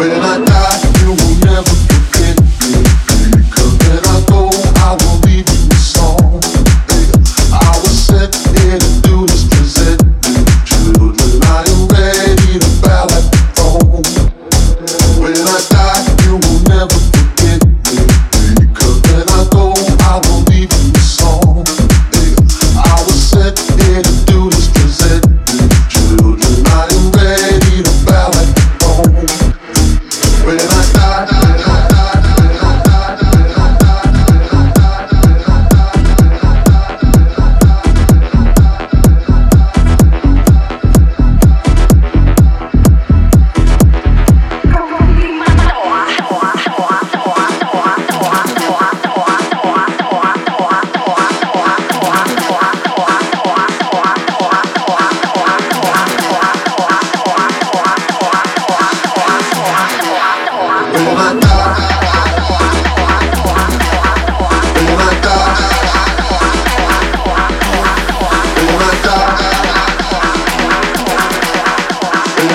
when I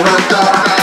levantar.